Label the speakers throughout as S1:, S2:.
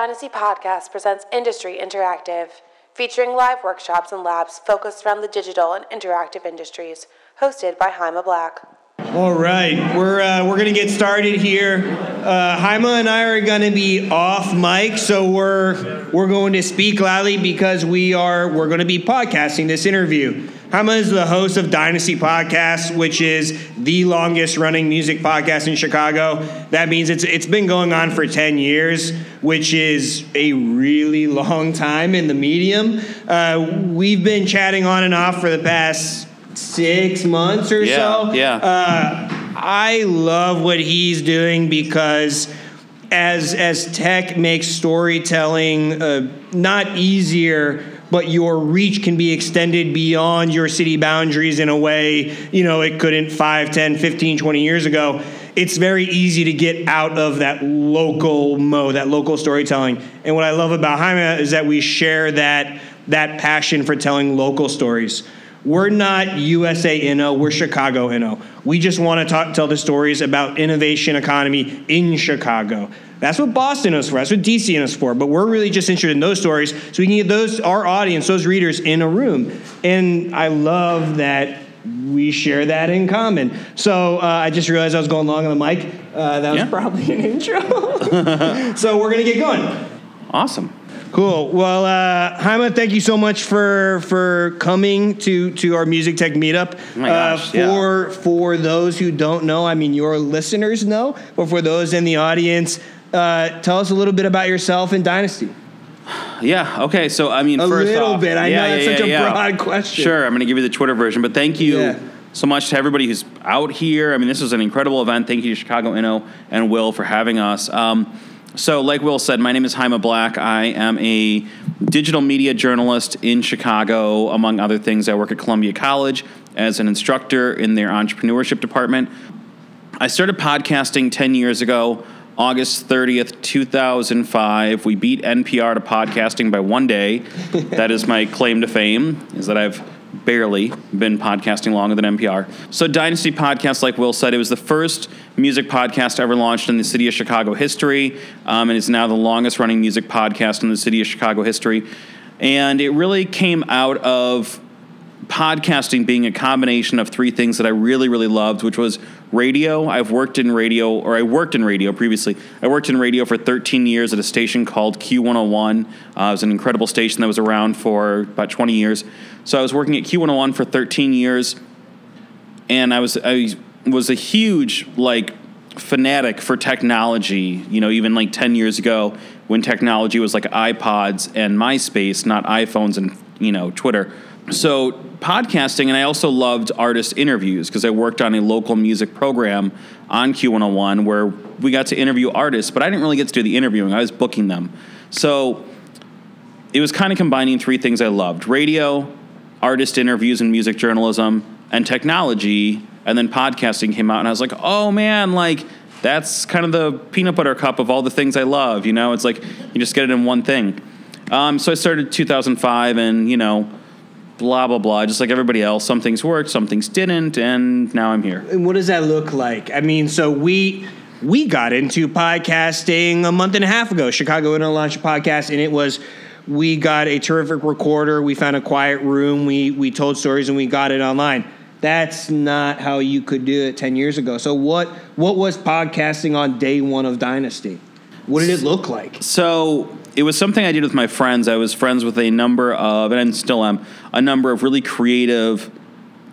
S1: Dynasty Podcast presents Industry Interactive, featuring live workshops and labs focused around the digital and interactive industries, hosted by Jaime Black.
S2: All right, we're uh, we're gonna get started here. Uh, Jaime and I are gonna be off mic, so we're we're going to speak loudly because we are we're gonna be podcasting this interview. Jaime is the host of Dynasty Podcast, which is the longest running music podcast in Chicago. That means it's it's been going on for 10 years, which is a really long time in the medium. Uh, we've been chatting on and off for the past six months or
S3: Yeah,
S2: so.
S3: yeah.
S2: Uh, I love what he's doing because as as tech makes storytelling uh, not easier but your reach can be extended beyond your city boundaries in a way you know it couldn't 5 10 15 20 years ago it's very easy to get out of that local mode that local storytelling and what i love about jaime is that we share that that passion for telling local stories we're not USA Inno, we're Chicago Inno. We just want to talk, tell the stories about innovation economy in Chicago. That's what Boston is for. That's what DC is for. But we're really just interested in those stories so we can get those our audience, those readers in a room. And I love that we share that in common. So uh, I just realized I was going long on the mic. Uh, that was
S3: Yeah.
S2: probably an intro. so we're gonna get going.
S3: Awesome.
S2: Cool. Well, uh, Jaime, thank you so much for for coming to to our Music Tech meetup.
S3: Oh gosh,
S2: uh,
S3: yeah.
S2: for for those who don't know, I mean, your listeners know, but for those in the audience, uh, tell us a little bit about yourself and Dynasty.
S3: Yeah. Okay. So I mean,
S2: A
S3: first
S2: little
S3: off-
S2: bit. I know
S3: Yeah,
S2: that's
S3: yeah,
S2: such a
S3: yeah, yeah.
S2: broad question.
S3: Sure. I'm going to give you the Twitter version, but thank you so much to everybody who's out here. I mean, this was an incredible event. Thank you to Chicago Inno and Will for having us. Um, so, like Will said, my name is Jaime Black. I am a digital media journalist in Chicago. Among other things, I work at Columbia College as an instructor in their entrepreneurship department. I started podcasting 10 years ago, August 30th, 2005. We beat NPR to podcasting by one day. that is my claim to fame, is that I've barely been podcasting longer than NPR. So Dynasty Podcast, like Will said, it was the first music podcast ever launched in the city of Chicago history, um, and is now the longest running music podcast in the city of Chicago history. And it really came out of podcasting being a combination of three things that I really, really loved, which was radio. I've worked in radio, or I worked in radio previously. I worked in radio for 13 years at a station called Q101. Uh, it was an incredible station that was around for about 20 years. So I was working at Q101 for 13 years, and I was I was a huge like fanatic for technology. You know, even like 10 years ago when technology was like iPods and MySpace, not iPhones and you know Twitter. So podcasting, and I also loved artist interviews because I worked on a local music program on Q101 where we got to interview artists, but I didn't really get to do the interviewing. I was booking them. So it was kind of combining three things I loved radio, artist interviews and music journalism, and technology. And then podcasting came out, and I was like, oh man, like that's kind of the peanut butter cup of all the things I love. You know, it's like you just get it in one thing. Um, so I started 2005, and you know, blah blah blah. Just like everybody else, some things worked, some things didn't, and now I'm here.
S2: And what does that look like? I mean, so we we got into podcasting a month and a half ago. Chicago Inno launched a podcast, and it was we got a terrific recorder. We found a quiet room. We we told stories, and we got it online. That's not how you could do it ten years ago. So what what was podcasting on day one of Dynasty? What did it look like?
S3: So it was something I did with my friends. I was friends with a number of, and I still am, a number of really creative,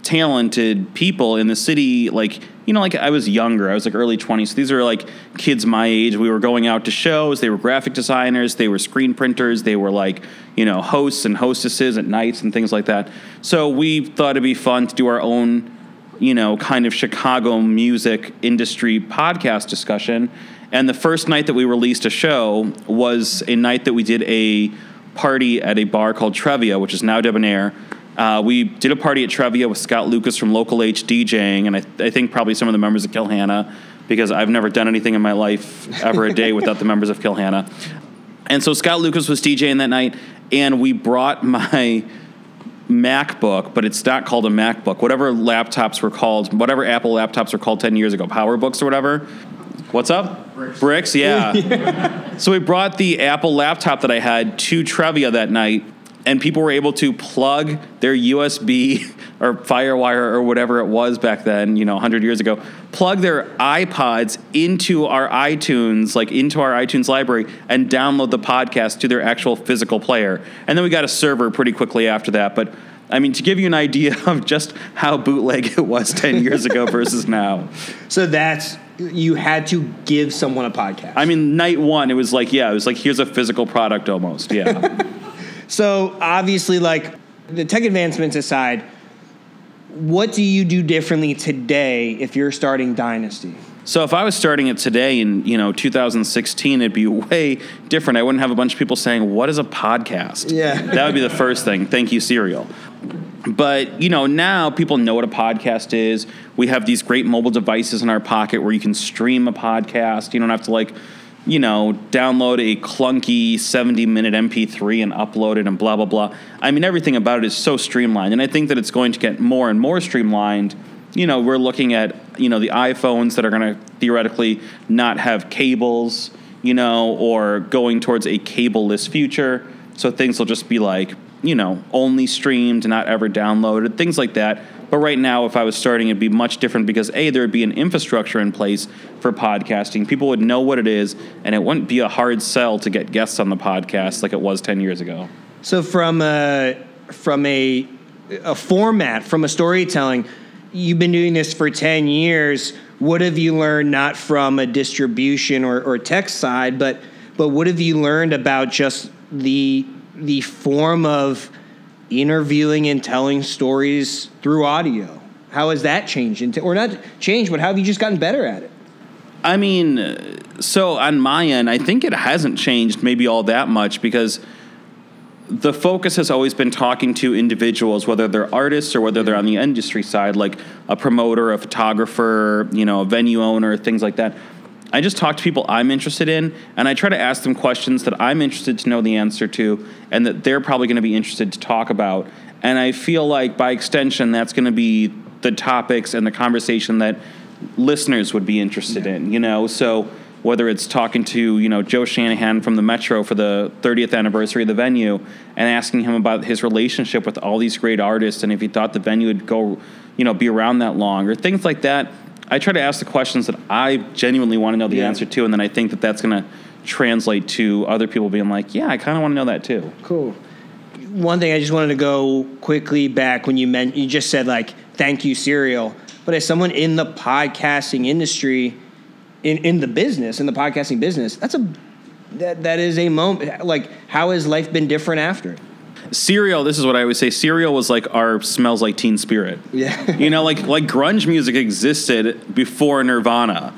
S3: talented people in the city. Like, you know, like I was younger, I was like early 20s. So these are like kids my age. We were going out to shows. They were graphic designers, they were screen printers, they were like, you know, hosts and hostesses at nights and things like that. So we thought it'd be fun to do our own you know, kind of Chicago music industry podcast discussion. And the first night that we released a show was a night that we did a party at a bar called Trevia, which is now Debonair. Uh, we did a party at Trevia with Scott Lucas from Local H DJing, and I, I think probably some of the members of Kill Hannah, because I've never done anything in my life ever a day without the members of Kill Hannah. And so Scott Lucas was DJing that night, and we brought my MacBook, but it's not called a MacBook. Whatever laptops were called, whatever Apple laptops were called 10 years ago, PowerBooks or whatever. What's up? Bricks. yeah. so we brought the Apple laptop that I had to Trevia that night, and people were able to plug their USB or FireWire or whatever it was back then, you know, 100 years ago, plug their iPods into our iTunes, like into our iTunes library, and download the podcast to their actual physical player. And then we got a server pretty quickly after that. But I mean, to give you an idea of just how bootleg it was 10 years ago versus now.
S2: So that's you had to give someone a podcast.
S3: I mean, night one, it was like, yeah, it was like, here's a physical product almost. Yeah.
S2: so obviously, like the tech advancements aside, what do you do differently today if you're starting Dynasty?
S3: So if I was starting it today in you know 2016, it'd be way different. I wouldn't have a bunch of people saying, "What is a podcast?"
S2: Yeah,
S3: that would be the first thing. Thank you, Serial. But you know now people know what a podcast is. We have these great mobile devices in our pocket where you can stream a podcast. You don't have to like you know, download a clunky 70 minute MP3 and upload it and blah, blah, blah. I mean, everything about it is so streamlined. And I think that it's going to get more and more streamlined. You know, we're looking at, you know, the iPhones that are going to theoretically not have cables, you know, or going towards a cableless future. So things will just be like, you know, only streamed, not ever downloaded, things like that. But right now, if I was starting, it'd be much different because A, there would be an infrastructure in place for podcasting. People would know what it is, and it wouldn't be a hard sell to get guests on the podcast like it was 10 years ago.
S2: So, from a, from a, a format, from a storytelling, you've been doing this for 10 years. What have you learned, not from a distribution or, or tech side, but, but what have you learned about just the, the form of interviewing and telling stories through audio? How has that changed? Into, or not changed, but how have you just gotten better at it?
S3: I mean, uh, so on my end, I think it hasn't changed maybe all that much because the focus has always been talking to individuals, whether they're artists or whether they're on the industry side, like a promoter, a photographer, you know, a venue owner, things like that. I just talk to people I'm interested in, and I try to ask them questions that I'm interested to know the answer to, and that they're probably going to be interested to talk about. And I feel like by extension, that's going to be the topics and the conversation that listeners would be interested yeah. in. You know, so whether it's talking to you know Joe Shanahan from the Metro for the 30th anniversary of the venue and asking him about his relationship with all these great artists and if he thought the venue would go, you know, be around that long or things like that I try to ask the questions that I genuinely want to know the yeah. answer to, and then I think that that's going to translate to other people being like, yeah, I kind of want to know that too.
S2: Cool. One thing I just wanted to go quickly back when you meant you just said like thank you Serial, but as someone in the podcasting industry, in in the business in the podcasting business, that's a that that is a moment. Like, how has life been different after?
S3: Serial, this is what I always say. Serial was like our smells like Teen Spirit.
S2: Yeah.
S3: you know, like like grunge music existed before Nirvana,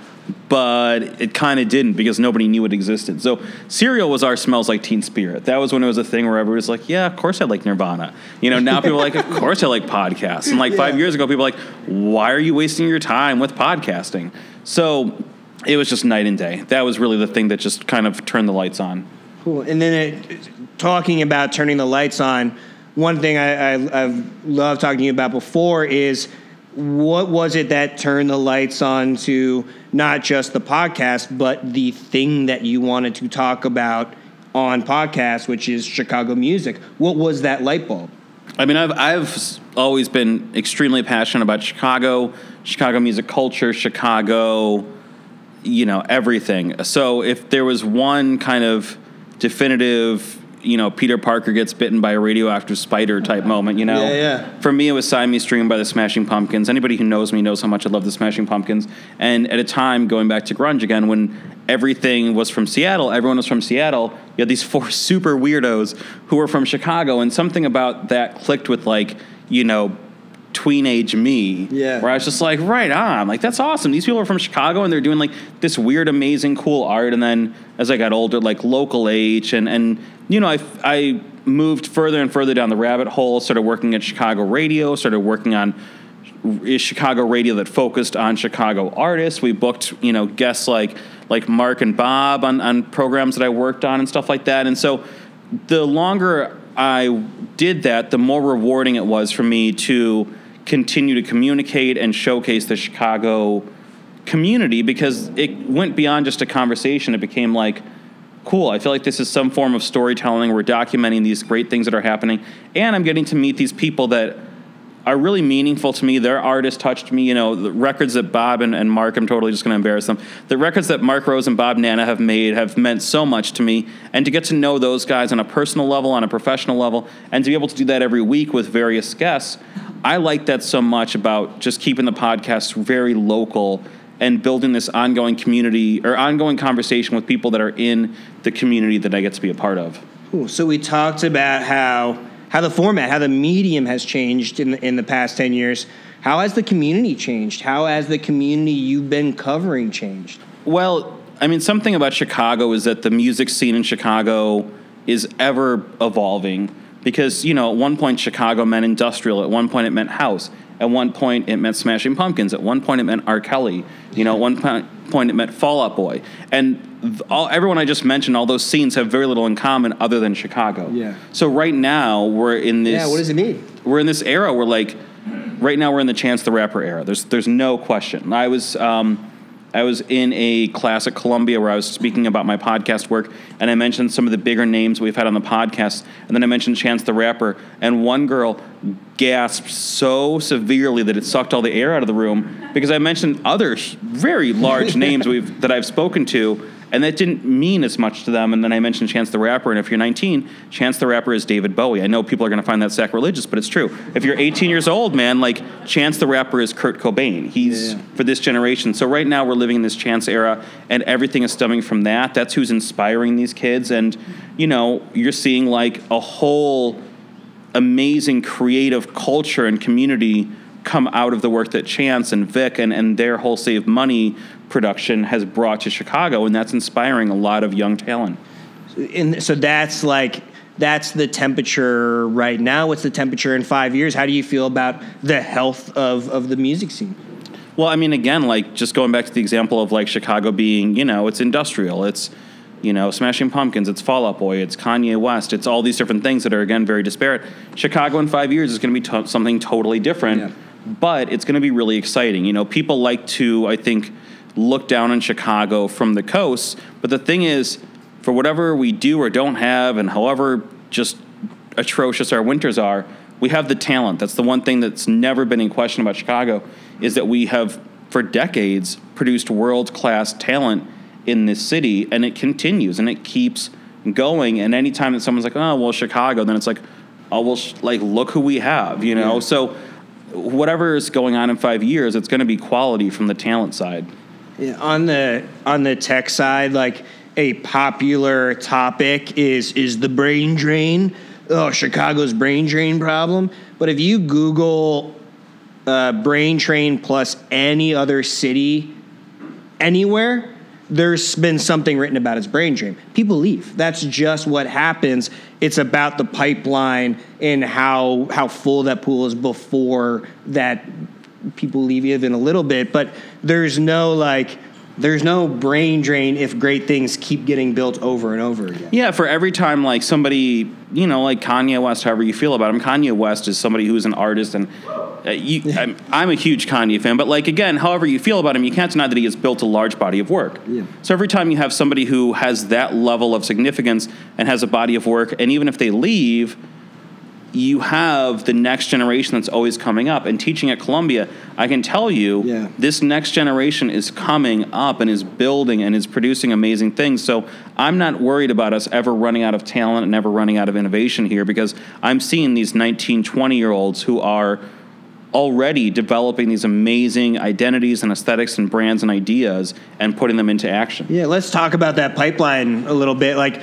S3: but it kind of didn't because nobody knew it existed. So Serial was our smells like Teen Spirit. That was when it was a thing where everybody was like, "Yeah, of course I like Nirvana." You know, now people are like, "Of course I like podcasts." And like yeah. five years ago, people were like, "Why are you wasting your time with podcasting?" So it was just night and day. That was really the thing that just kind of turned the lights on.
S2: Cool. And then it, talking about turning the lights on, one thing I, I, I've loved talking to you about before is what was it that turned the lights on to not just the podcast, but the thing that you wanted to talk about on podcast, which is Chicago music? What was that light bulb?
S3: I mean, I've I've always been extremely passionate about Chicago, Chicago music culture, Chicago, you know, everything. So if there was one kind of definitive you know Peter Parker gets bitten by a radioactive spider type moment. You know,
S2: yeah, yeah.
S3: For me, it was Siamese Dream by the Smashing Pumpkins. Anybody who knows me knows how much I love the Smashing Pumpkins. And at a time, going back to grunge again, when everything was from Seattle, everyone was from Seattle. You had these four super weirdos who were from Chicago, and something about that clicked with like you know tweenage me.
S2: Yeah.
S3: Where I was just like, right on. Like, that's awesome. These people are from Chicago and they're doing like this weird, amazing, cool art. And then as I got older, like Local H and, and, you know, I, I moved further and further down the rabbit hole, started working at Chicago radio, started working on Chicago radio that focused on Chicago artists. We booked, you know, guests like, like Mark and Bob on, on programs that I worked on and stuff like that. And so the longer I did that, the more rewarding it was for me to continue to communicate and showcase the Chicago community because it went beyond just a conversation. It became like, cool, I feel like this is some form of storytelling. We're documenting these great things that are happening. And I'm getting to meet these people that are really meaningful to me. Their artists touched me. You know, the records that Bob and, and Mark, I'm totally just going to embarrass them. The records that Mark Rose and Bob Nanna have made have meant so much to me. And to get to know those guys on a personal level, on a professional level, and to be able to do that every week with various guests, I like that so much about just keeping the podcast very local and building this ongoing community or ongoing conversation with people that are in the community that I get to be a part of.
S2: So we talked about how how the format, how the medium has changed in the, in the past ten years. How has the community changed? How has the community you've been covering changed?
S3: Well, I mean, something about Chicago is that the music scene in Chicago is ever evolving because you know at one point Chicago meant industrial, at one point it meant house, at one point it meant Smashing Pumpkins, at one point it meant R. Kelly, you know, at one point it meant Fall Out Boy, and all everyone I just mentioned, all those scenes have very little in common other than Chicago.
S2: Yeah.
S3: So right now we're in this.
S2: Yeah. What does it mean?
S3: We're in this era where like, right now we're in the Chance the Rapper era. There's there's no question. I was. Um, I was in a class at Columbia where I was speaking about my podcast work, and I mentioned some of the bigger names we've had on the podcast, and then I mentioned Chance the Rapper, and one girl gasped so severely that it sucked all the air out of the room because I mentioned other very large names we've that I've spoken to, and that didn't mean as much to them. And then I mentioned Chance the Rapper, and if you're 19, Chance the Rapper is David Bowie. I know people are going to find that sacrilegious, but it's true. If you're 18 years old, man, like Chance the Rapper is Kurt Cobain. He's
S2: Yeah.
S3: for this generation. So right now we're living in this Chance era, and everything is stemming from that. That's who's inspiring these kids, and you know, you're seeing like a whole amazing creative culture and community come out of the work that Chance and Vic and, and their whole Save Money production has brought to Chicago, and that's inspiring a lot of young talent.
S2: And so that's like that's the temperature right now. What's the temperature in five years? How do you feel about the health of, of the music scene?
S3: Well, I mean, again, like just going back to the example of like Chicago being, you know, it's industrial, it's, you know, Smashing Pumpkins, it's Fall Out Boy, it's Kanye West, it's all these different things that are again very disparate. Chicago in five years is going to be to- something totally different,
S2: Yeah.
S3: but it's going to be really exciting. You know, people like to, I think, look down on Chicago from the coast, but the thing is, for whatever we do or don't have, and however just atrocious our winters are, we have the talent. That's the one thing that's never been in question about Chicago is that we have for decades produced world class talent in this city, and it continues and it keeps going. And anytime that someone's like, "Oh, well, Chicago," then it's like, "Oh, well, sh- like look who we have," you know.
S2: Yeah.
S3: So whatever is going on in five years, it's going to be quality from the talent side.
S2: On the on the tech side, like a popular topic is is the brain drain. Oh, Chicago's brain drain problem. But if you Google uh, brain drain plus any other city anywhere, there's been something written about its brain drain. People leave. That's just what happens. It's about the pipeline and how how full that pool is before that people leave you even a little bit. But there's no like there's no brain drain if great things keep getting built over and over again.
S3: Yeah, for every time like somebody, you know, like Kanye West, however you feel about him, Kanye West is somebody who's an artist, and uh, you, I'm, I'm a huge Kanye fan. But like again, however you feel about him, you can't deny that he has built a large body of work.
S2: Yeah.
S3: So every time you have somebody who has that level of significance and has a body of work, and even if they leave, you have the next generation that's always coming up. And teaching at Columbia, I can tell you,
S2: Yeah.
S3: this next generation is coming up and is building and is producing amazing things. So I'm not worried about us ever running out of talent and ever running out of innovation here because I'm seeing these 19, 20 year olds who are already developing these amazing identities and aesthetics and brands and ideas and putting them into action.
S2: Yeah, let's talk about that pipeline a little bit. Like,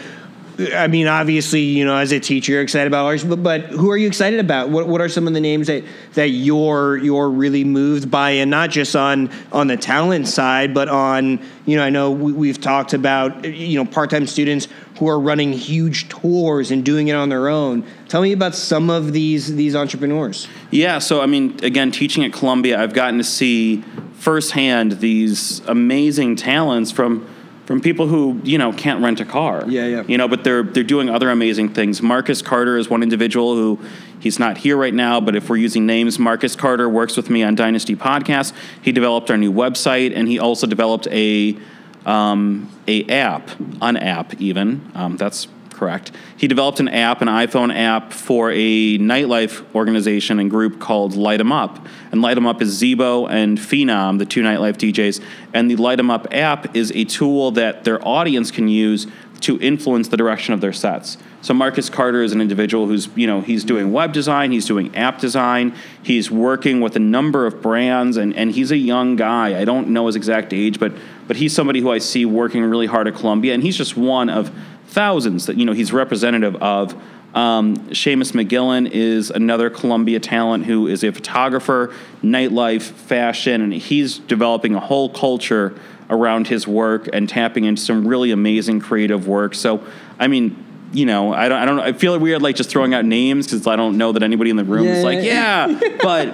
S2: I mean, obviously, you know, as a teacher, you're excited about ours, but, but who are you excited about? What What are some of the names that that you're you're really moved by, and not just on on the talent side, but on you know, I know we, we've talked about you know part time students who are running huge tours and doing it on their own. Tell me about some of these these entrepreneurs.
S3: Yeah, so I mean, again, teaching at Columbia, I've gotten to see firsthand these amazing talents from from people who you know can't rent a car.
S2: Yeah, yeah.
S3: You know, but they're they're doing other amazing things. Marcus Carter is one individual who he's not here right now, but if we're using names, Marcus Carter works with me on Dynasty Podcast. He developed our new website, and he also developed a um, a app, an app even. Um, that's correct. He developed an app, an iPhone app for a nightlife organization and group called Light 'em Up. And Light 'em Up is Zebo and Phenom, the two nightlife DJs. And the Light 'em Up app is a tool that their audience can use to influence the direction of their sets. So Marcus Carter is an individual who's, you know, he's doing web design, he's doing app design, he's working with a number of brands, and, and he's a young guy. I don't know his exact age, but but he's somebody who I see working really hard at Columbia, and he's just one of thousands that you know he's representative of. Um, Seamus McGillen is another Columbia talent who is a photographer, nightlife, fashion, and he's developing a whole culture around his work and tapping into some really amazing creative work. So, I mean, you know, I don't, I don't, I feel weird like just throwing out names because I don't know that anybody in the room is
S2: Yeah.
S3: like, yeah. but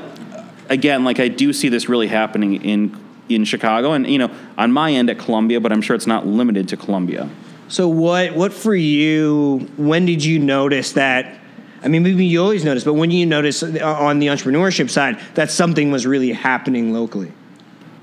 S3: again, like I do see this really happening in in Chicago, and you know, on my end at Columbia, but I'm sure it's not limited to Columbia.
S2: So what what for you? When did you notice that? I mean, maybe you always notice, but when you notice on the entrepreneurship side that something was really happening locally?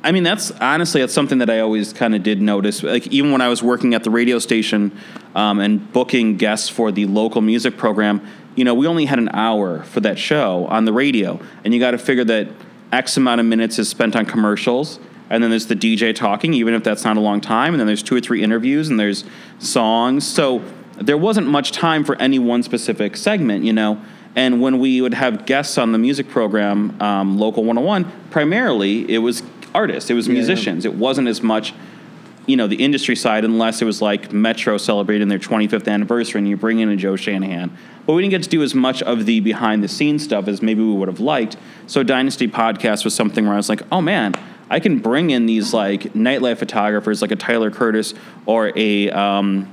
S3: I mean, that's honestly that's something that I always kind of did notice. Like even when I was working at the radio station um, and booking guests for the local music program, you know, we only had an hour for that show on the radio, and you got to figure that X amount of minutes is spent on commercials, and then there's the DJ talking, even if that's not a long time, and then there's two or three interviews, and there's songs. So there wasn't much time for any one specific segment, you know. And when we would have guests on the music program, um, Local 101, primarily it was artists, it was musicians. It wasn't as much, you know, the industry side, unless it was like Metro celebrating their 25th anniversary and you bring in a Joe Shanahan. But we didn't get to do as much of the behind the scenes stuff as maybe we would have liked. So Dynasty Podcast was something where I was like, oh man, I can bring in these like nightlife photographers like a Tyler Curtis or a. Um,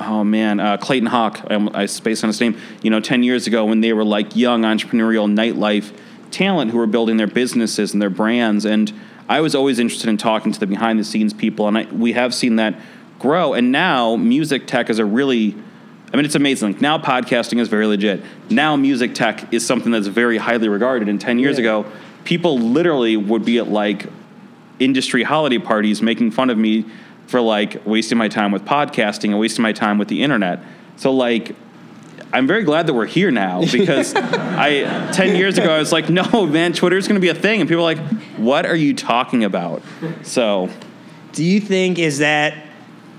S3: oh man, uh, Clayton Hauck, I, I spaced on his name, you know, 10 years ago when they were like young entrepreneurial nightlife talent who were building their businesses and their brands. And I was always interested in talking to the behind the scenes people. And I, we have seen that grow. And now music tech is a really, I mean, it's amazing. Like now podcasting is very legit. Now music tech is something that's very highly regarded. And 10 years
S2: Yeah.
S3: ago, people literally would be at like industry holiday parties making fun of me for like wasting my time with podcasting and wasting my time with the internet. So like I'm very glad that we're here now because I 10 years ago I was like, "No, man, Twitter's going to be a thing." And people are like, "What are you talking about?" So,
S2: Do you think is that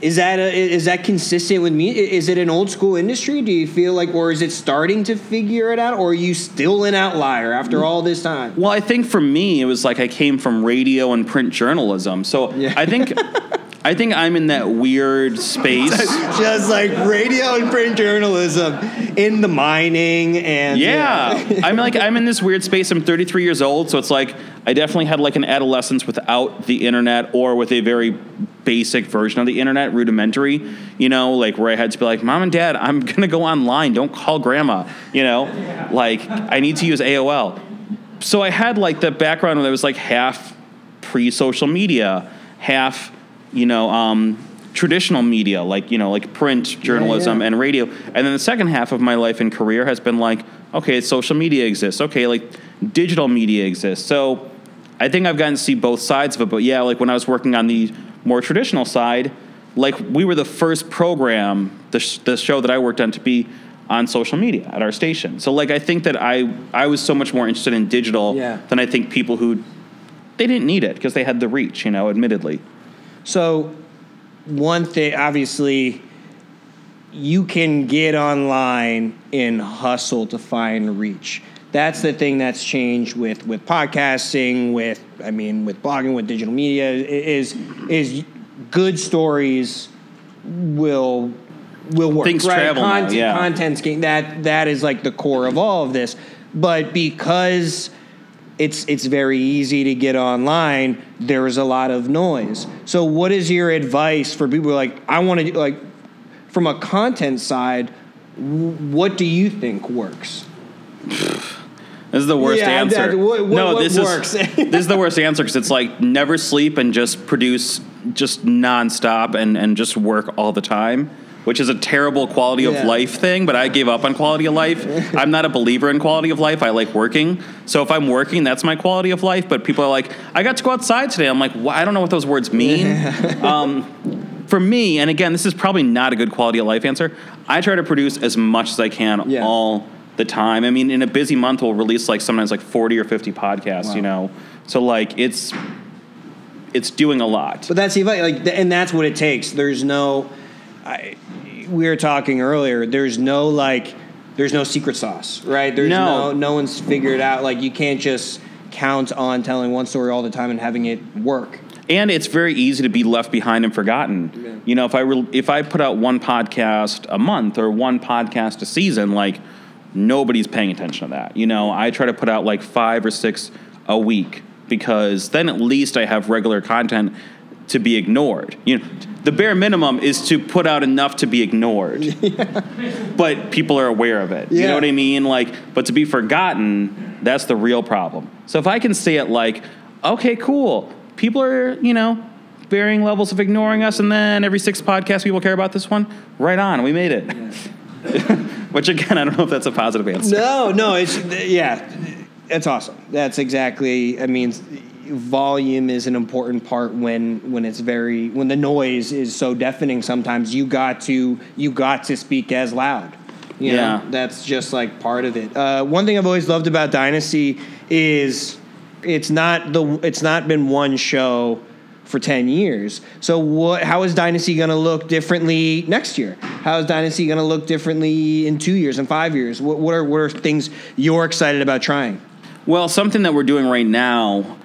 S2: is that a, is that consistent with me? Is it an old school industry? Do you feel like, or is it starting to figure it out, or are you still an outlier after all this time?
S3: well, I think for me it was like I came from radio and print journalism. So,
S2: Yeah.
S3: I think I think I'm in that weird space.
S2: Just like radio and print journalism in the mining and
S3: Yeah. I'm like I'm in this weird space. I'm 33 years old, so it's like I definitely had like an adolescence without the internet or with a very basic version of the internet, rudimentary, you know, like where I had to be like, "Mom and Dad, I'm going to go online. Don't call grandma." You know? Like I need to use AOL. So I had like the background where there was like half pre-social media, half, you know, um, traditional media, like you know, like print journalism
S2: yeah.
S3: and radio. And then the second half of my life and career has been like, okay, social media exists. Okay, like digital media exists. So I think I've gotten to see both sides of it. But yeah, like when I was working on the more traditional side, like we were the first program, the, sh- the show that I worked on to be on social media at our station. So like I think that I I was so much more interested in digital
S2: Yeah.
S3: than I think people who they didn't need it because they had the reach, you know, admittedly.
S2: So, one thing, obviously, you can get online and hustle to find reach. That's the thing that's changed with with podcasting, with I mean, with blogging, with digital media. Is is good stories will will work.
S3: Things
S2: right?
S3: travel now,
S2: Content,
S3: yeah.
S2: content's game. That that is like the core of all of this. But because it's it's very easy to get online. There is a lot of noise. So, what is your advice for people like I want to like from a content side? What do you think works?
S3: This is the worst
S2: Yeah,
S3: answer.
S2: that- what- what-
S3: no, this
S2: works?
S3: is this is the worst answer because it's like never sleep and just produce just nonstop and and just work all the time. Which is a terrible quality of
S2: Yeah.
S3: life thing, but I gave up on quality of life. I'm not a believer in quality of life. I like working. So if I'm working, that's my quality of life. But people are like, I got to go outside today. I'm like, "Wha- I don't know what those words mean. um, for me, and again, this is probably not a good quality of life answer. I try to produce as much as I can
S2: Yeah.
S3: all the time. I mean, in a busy month, we'll release like sometimes like 40 or 50 podcasts,
S2: Wow.
S3: you know? So like it's, it's doing a lot.
S2: But that's the like, and that's what it takes. There's no, I, we were talking earlier. There's no like, there's no secret sauce, right? There's
S3: No.
S2: no, no, one's figured out. Like, you can't just count on telling one story all the time and having it work.
S3: and it's very easy to be left behind and forgotten.
S2: Yeah.
S3: You know, if I re- if I put out one podcast a month or one podcast a season, like nobody's paying attention to that. You know, I try to put out like five or six a week because then at least I have regular content to be ignored. You know, the bare minimum is to put out enough to be ignored. But people are aware of it. You know what I mean? Like, but to be forgotten, that's the real problem. So if I can say it like, okay, cool. People are, you know, varying levels of ignoring us, and then every six podcasts people care about this one. Right on, we made it. Which again, I don't know if that's a positive answer.
S2: No, no, it's yeah, it's awesome. That's exactly. I mean, volume is an important part when when it's very when the noise is so deafening. Sometimes you got to you got to speak as loud. You
S3: Yeah.
S2: know, that's just like part of it. Uh, one thing I've always loved about Dynasty is it's not the it's not been one show for 10 years. So what how is Dynasty going to look differently next year? How is Dynasty going to look differently in 2 years and 5 years? What, what are what are things you're excited about trying?
S3: Well, something that we're doing right now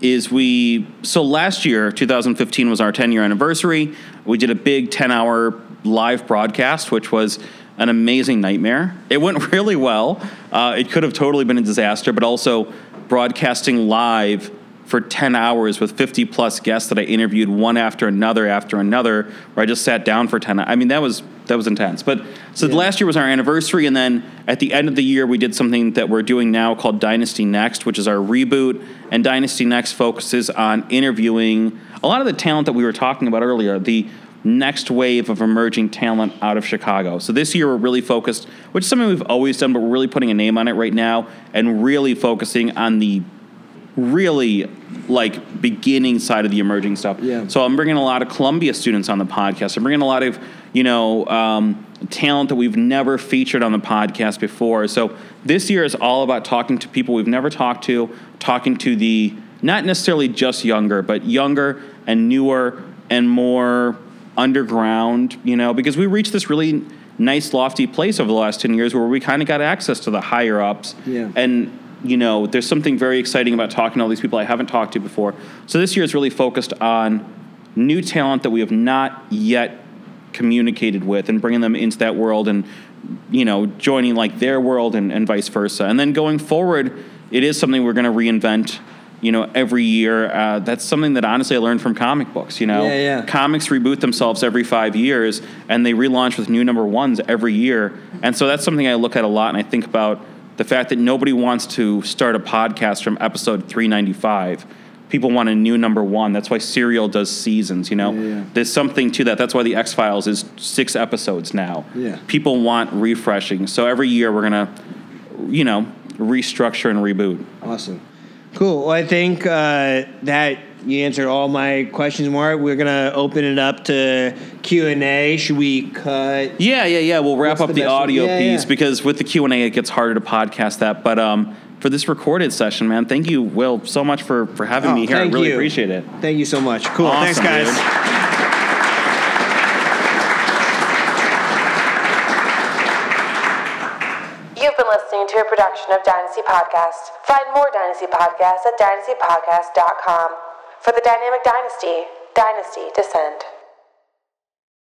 S3: is we so last year 2015 was our 10 year anniversary. We did a big 10 hour live broadcast which was an amazing nightmare. It went really well. Uh, it could have totally been a disaster but also broadcasting live for 10 hours with 50 plus guests that i interviewed one after another after another where i just sat down for 10 i mean that was that was intense but so
S2: Yeah.
S3: last year was our anniversary and then at the end of the year we did something that we're doing now called dynasty next which is our reboot and dynasty next focuses on interviewing a lot of the talent that we were talking about earlier the next wave of emerging talent out of chicago so this year we're really focused which is something we've always done but we're really putting a name on it right now and really focusing on the really like beginning side of the emerging stuff.
S2: Yeah.
S3: So I'm bringing a lot of Columbia students on the podcast. I'm bringing a lot of you know um, talent that we've never featured on the podcast before. So this year is all about talking to people we've never talked to, talking to the not necessarily just younger, but younger and newer and more underground. You know, because we reached this really nice lofty place over the last 10 years where we kind of got access to the higher ups
S2: Yeah.
S3: and you know there's something very exciting about talking to all these people i haven't talked to before so this year is really focused on new talent that we have not yet communicated with and bringing them into that world and you know joining like their world and, and vice versa. And then going forward it is something we're going to reinvent you know every year. Uh, that's something that honestly i learned from comic books you know?
S2: Yeah, yeah.
S3: comics reboot themselves every five years and they relaunch with new number ones every year. And so that's something i look at a lot and i think about the fact that nobody wants to start a podcast from episode 395 people want a new number one that's why serial does seasons you know
S2: Yeah, yeah.
S3: there's something to that that's why the x-files is six episodes now
S2: Yeah.
S3: people want refreshing so every year we're gonna you know restructure and reboot
S2: Awesome. Cool. Well, I think uh, that you answered all my questions, Mark. We're gonna open it up to Q and A. Should we cut?
S3: Yeah, yeah, yeah. We'll wrap
S2: What's
S3: up
S2: the
S3: the, audio
S2: yeah,
S3: piece because with the Q and A, it gets harder to podcast that. But um, for this recorded session, man, thank you, Will, so much for for having
S2: Oh,
S3: me here. I
S2: thank
S3: really
S2: you.
S3: appreciate it.
S2: Thank you so much. Cool.
S3: Awesome,
S2: Thanks, guys.
S3: dude.
S1: You've been listening to a production of Dynasty Podcast. Find more Dynasty Podcasts at dynastypodcast.com. For the Dynamic Dynasty, Dynasty Descend.